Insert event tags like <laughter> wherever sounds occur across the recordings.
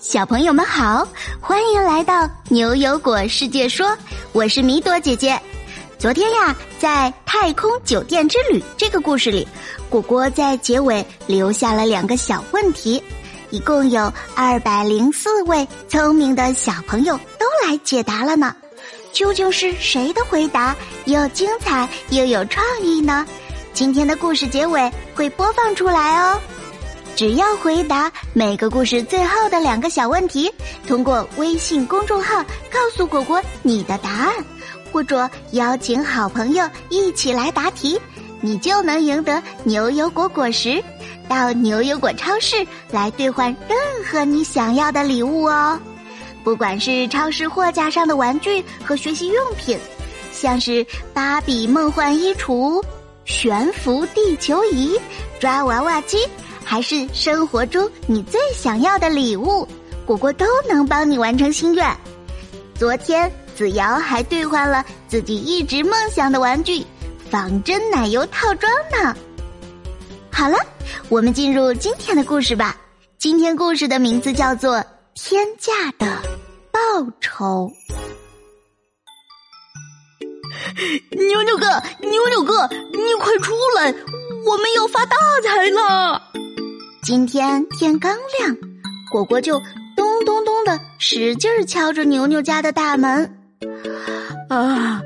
小朋友们好，欢迎来到牛油果世界说，我是米朵姐姐。昨天呀，在太空酒店之旅这个故事里，果果在结尾留下了两个小问题，一共有二百零四位聪明的小朋友都来解答了呢。究竟是谁的回答又精彩又有创意呢？今天的故事结尾会播放出来哦。只要回答每个故事最后的两个小问题，通过微信公众号告诉果果你的答案，或者邀请好朋友一起来答题，你就能赢得牛油果果实，到牛油果超市来兑换任何你想要的礼物哦。不管是超市货架上的玩具和学习用品，像是芭比梦幻衣橱、悬浮地球仪、抓娃娃机。还是生活中你最想要的礼物，果果都能帮你完成心愿。昨天子瑶还兑换了自己一直梦想的玩具——仿真奶油套装呢。好了，我们进入今天的故事吧。今天故事的名字叫做《天价的报酬》。牛牛哥，牛牛哥，你快出来，我们要发大财了！今天天刚亮，果果就咚咚咚的使劲敲着牛牛家的大门。啊，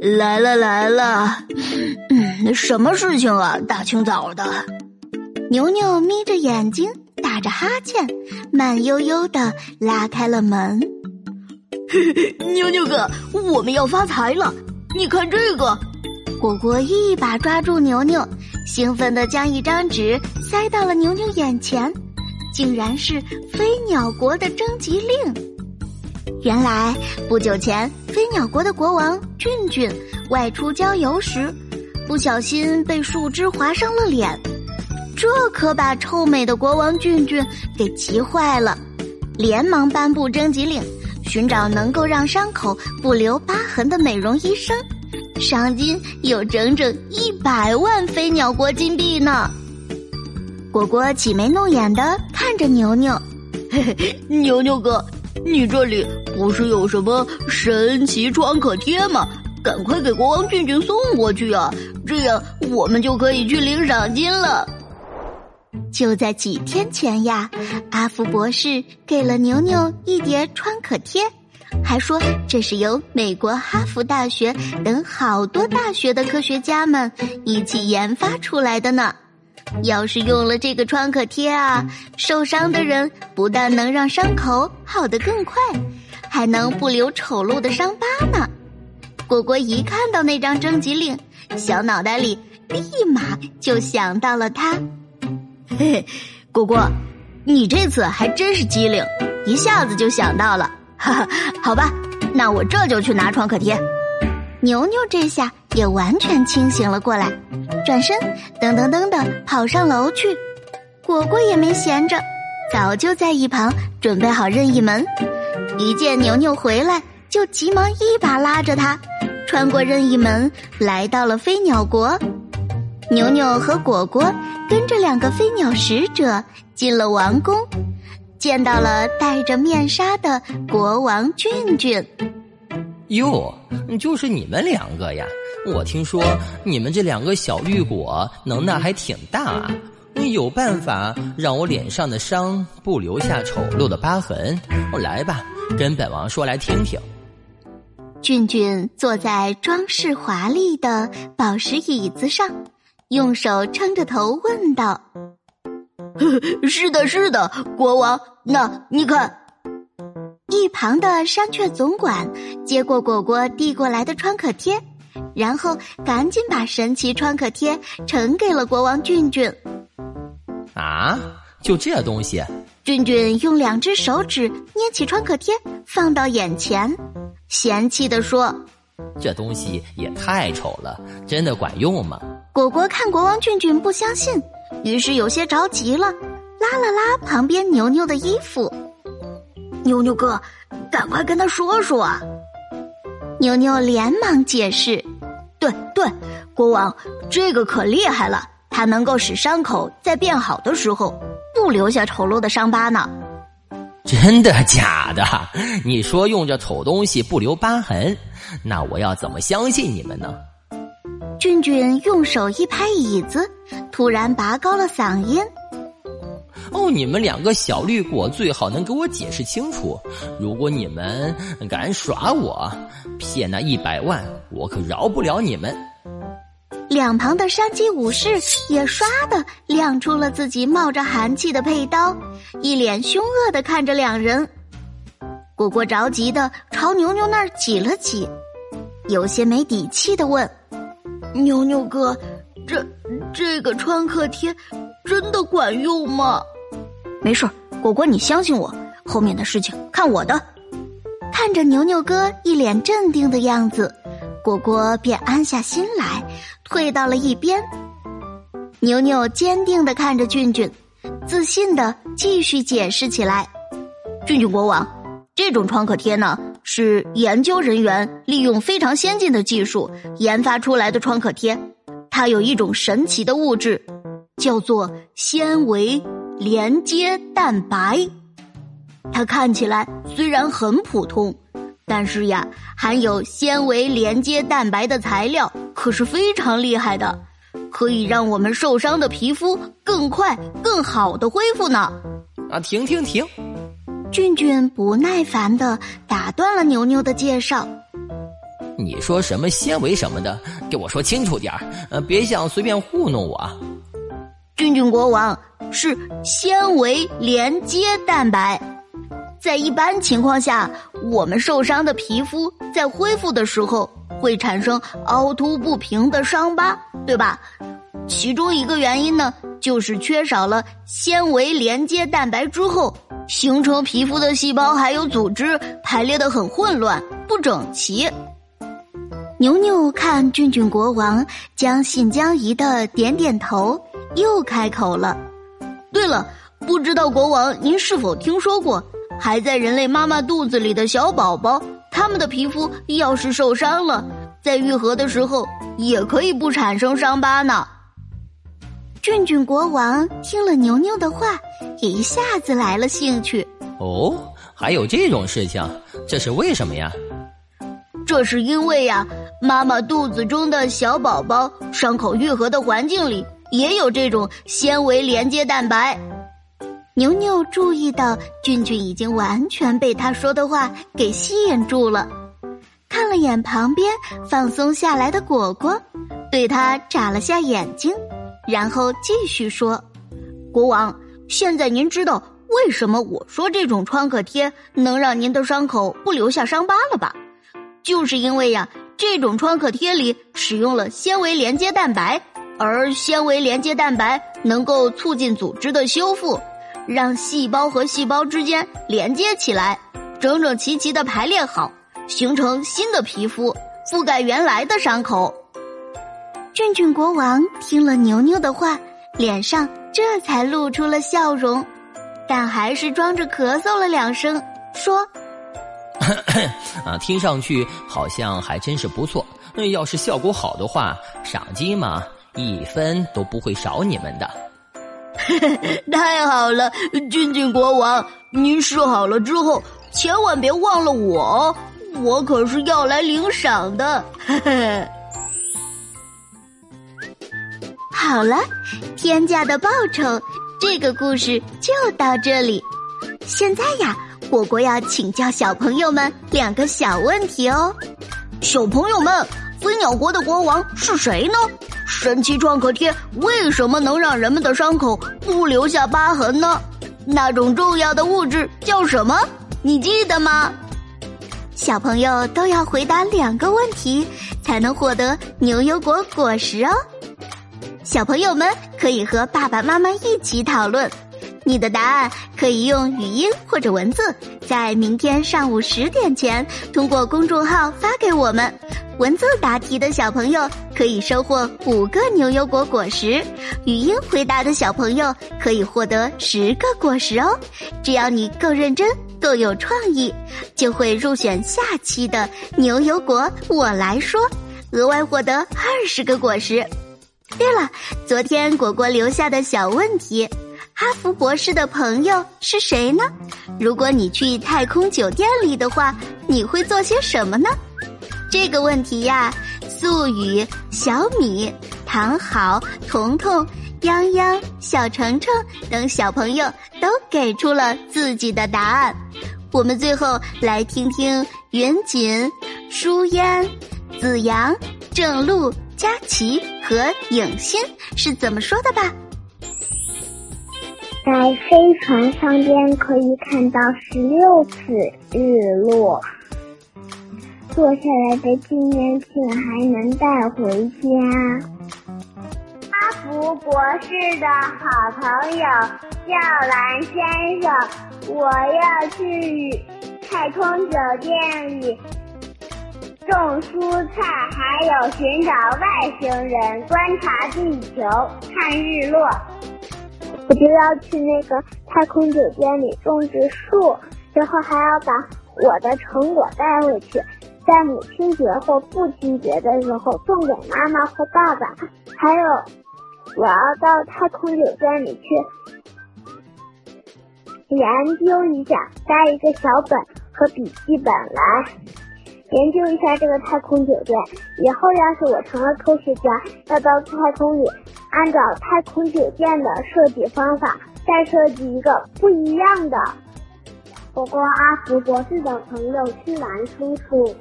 来了来了，嗯，什么事情啊？大清早的。牛牛眯着眼睛，打着哈欠，慢悠悠的拉开了门。<laughs> 牛牛哥，我们要发财了！你看这个。果果一把抓住牛牛。兴奋地将一张纸塞到了牛牛眼前，竟然是飞鸟国的征集令。原来不久前，飞鸟国的国王俊俊外出郊游时，不小心被树枝划伤了脸，这可把臭美的国王俊俊给急坏了，连忙颁布征集令，寻找能够让伤口不留疤痕的美容医生。赏金有整整一百万飞鸟国金币呢！果果挤眉弄眼的看着牛牛，嘿嘿，牛牛哥，你这里不是有什么神奇创可贴吗？赶快给国王俊俊送过去啊！这样我们就可以去领赏金了。就在几天前呀，阿福博士给了牛牛一叠创可贴。还说这是由美国哈佛大学等好多大学的科学家们一起研发出来的呢。要是用了这个创可贴啊，受伤的人不但能让伤口好得更快，还能不留丑陋的伤疤呢。果果一看到那张征集令，小脑袋里立马就想到了他。嘿嘿，果果，你这次还真是机灵，一下子就想到了。哈哈，好吧，那我这就去拿创可贴。牛牛这下也完全清醒了过来，转身噔噔噔的跑上楼去。果果也没闲着，早就在一旁准备好任意门。一见牛牛回来，就急忙一把拉着他，穿过任意门，来到了飞鸟国。牛牛和果果跟着两个飞鸟使者进了王宫。见到了戴着面纱的国王俊俊。哟，就是你们两个呀！我听说你们这两个小玉果能耐还挺大啊！有办法让我脸上的伤不留下丑陋的疤痕？来吧，跟本王说来听听。俊俊坐在装饰华丽的宝石椅子上，用手撑着头问道。<laughs> 是的，是的，国王。那你看，一旁的山雀总管接过果果递过来的创可贴，然后赶紧把神奇创可贴呈给了国王俊俊。啊，就这东西？俊俊用两只手指捏起创可贴，放到眼前，嫌弃的说：“这东西也太丑了，真的管用吗？”果果看国王俊俊不相信。于是有些着急了，拉了拉旁边牛牛的衣服。牛牛哥，赶快跟他说说啊！牛牛连忙解释：“对对，国王，这个可厉害了，它能够使伤口在变好的时候不留下丑陋的伤疤呢。”真的假的？<laughs> 你说用这丑东西不留疤痕，那我要怎么相信你们呢？俊俊用手一拍椅子，突然拔高了嗓音：“哦，你们两个小绿果，最好能给我解释清楚。如果你们敢耍我，骗那一百万，我可饶不了你们。”两旁的山鸡武士也唰的亮出了自己冒着寒气的佩刀，一脸凶恶的看着两人。果果着急的朝牛牛那儿挤了挤，有些没底气的问：“牛牛哥，这这个创可贴真的管用吗？”“没事果果你相信我，后面的事情看我的。”看着牛牛哥一脸镇定的样子。果果便安下心来，退到了一边。牛牛坚定的看着俊俊，自信的继续解释起来：“俊俊国王，这种创可贴呢，是研究人员利用非常先进的技术研发出来的创可贴。它有一种神奇的物质，叫做纤维连接蛋白。它看起来虽然很普通。”但是呀，含有纤维连接蛋白的材料可是非常厉害的，可以让我们受伤的皮肤更快、更好的恢复呢。啊，停停停！俊俊不耐烦的打断了牛牛的介绍。你说什么纤维什么的，给我说清楚点儿，呃，别想随便糊弄我。俊俊国王是纤维连接蛋白。在一般情况下，我们受伤的皮肤在恢复的时候会产生凹凸不平的伤疤，对吧？其中一个原因呢，就是缺少了纤维连接蛋白之后，形成皮肤的细胞还有组织排列的很混乱、不整齐。牛牛看俊俊国王将信将疑的点点头，又开口了：“对了，不知道国王您是否听说过？”还在人类妈妈肚子里的小宝宝，他们的皮肤要是受伤了，在愈合的时候也可以不产生伤疤呢。俊俊国王听了牛牛的话，也一下子来了兴趣。哦，还有这种事情，这是为什么呀？这是因为呀，妈妈肚子中的小宝宝伤口愈合的环境里也有这种纤维连接蛋白。牛牛注意到俊俊已经完全被他说的话给吸引住了，看了眼旁边放松下来的果果，对他眨了下眼睛，然后继续说：“国王，现在您知道为什么我说这种创可贴能让您的伤口不留下伤疤了吧？就是因为呀，这种创可贴里使用了纤维连接蛋白，而纤维连接蛋白能够促进组织的修复。”让细胞和细胞之间连接起来，整整齐齐的排列好，形成新的皮肤，覆盖原来的伤口。俊俊国王听了牛牛的话，脸上这才露出了笑容，但还是装着咳嗽了两声，说：<coughs> “啊，听上去好像还真是不错。那要是效果好的话，赏金嘛，一分都不会少你们的。<laughs> ”太好了，俊俊国王，您试好了之后，千万别忘了我，我可是要来领赏的。<laughs> 好了，天价的报酬，这个故事就到这里。现在呀，果果要请教小朋友们两个小问题哦。小朋友们，飞鸟国的国王是谁呢？神奇创可贴为什么能让人们的伤口不留下疤痕呢？那种重要的物质叫什么？你记得吗？小朋友都要回答两个问题，才能获得牛油果果实哦。小朋友们可以和爸爸妈妈一起讨论，你的答案可以用语音或者文字，在明天上午十点前通过公众号发给我们。文字答题的小朋友可以收获五个牛油果果实，语音回答的小朋友可以获得十个果实哦。只要你够认真、够有创意，就会入选下期的牛油果我来说，额外获得二十个果实。对了，昨天果果留下的小问题：哈佛博士的朋友是谁呢？如果你去太空酒店里的话，你会做些什么呢？这个问题呀，素雨、小米、唐好、彤彤、泱泱、小程程等小朋友都给出了自己的答案。我们最后来听听云锦、舒嫣、子阳、郑璐、佳琪和影欣是怎么说的吧。在飞船上边可以看到十六次日落，做下来的纪念品还能带回家。阿福博士的好朋友叫蓝先生，我要去太空酒店里种蔬菜，还有寻找外星人，观察地球，看日落。我就要去那个太空酒店里种植树，然后还要把我的成果带回去，在母亲节或父亲节的时候送给妈妈或爸爸。还有，我要到太空酒店里去研究一下，带一个小本和笔记本来研究一下这个太空酒店。以后要是我成了科学家，要到太空里。按照太空酒店的设计方法，再设计一个不一样的。我国阿福博士的朋友是蓝叔叔，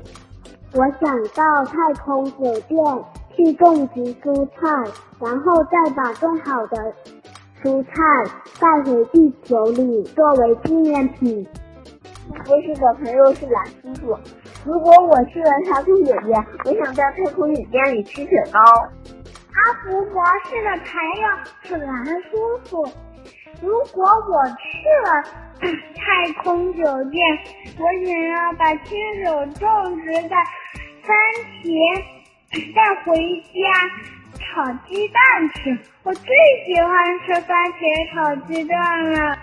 我想到太空酒店去种植蔬菜，然后再把种好的蔬菜带回地球里作为纪念品。博士的朋友是蓝叔叔，如果我去了太空酒店，我想在太空酒店里吃雪糕。阿福博士的朋友是蓝叔叔。如果我去了 <laughs> 太空酒店，我想要把亲手种植的番茄带回家炒鸡蛋吃。我最喜欢吃番茄炒鸡蛋了。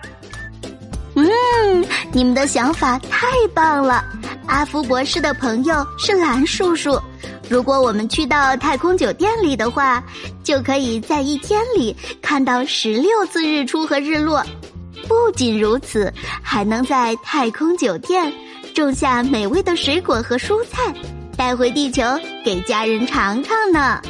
嗯，你们的想法太棒了。阿福博士的朋友是蓝叔叔。如果我们去到太空酒店里的话，就可以在一天里看到十六次日出和日落。不仅如此，还能在太空酒店种下美味的水果和蔬菜，带回地球给家人尝尝呢。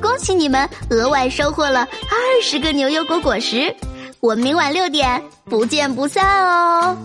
恭喜你们额外收获了二十个牛油果果实！我们明晚六点不见不散哦。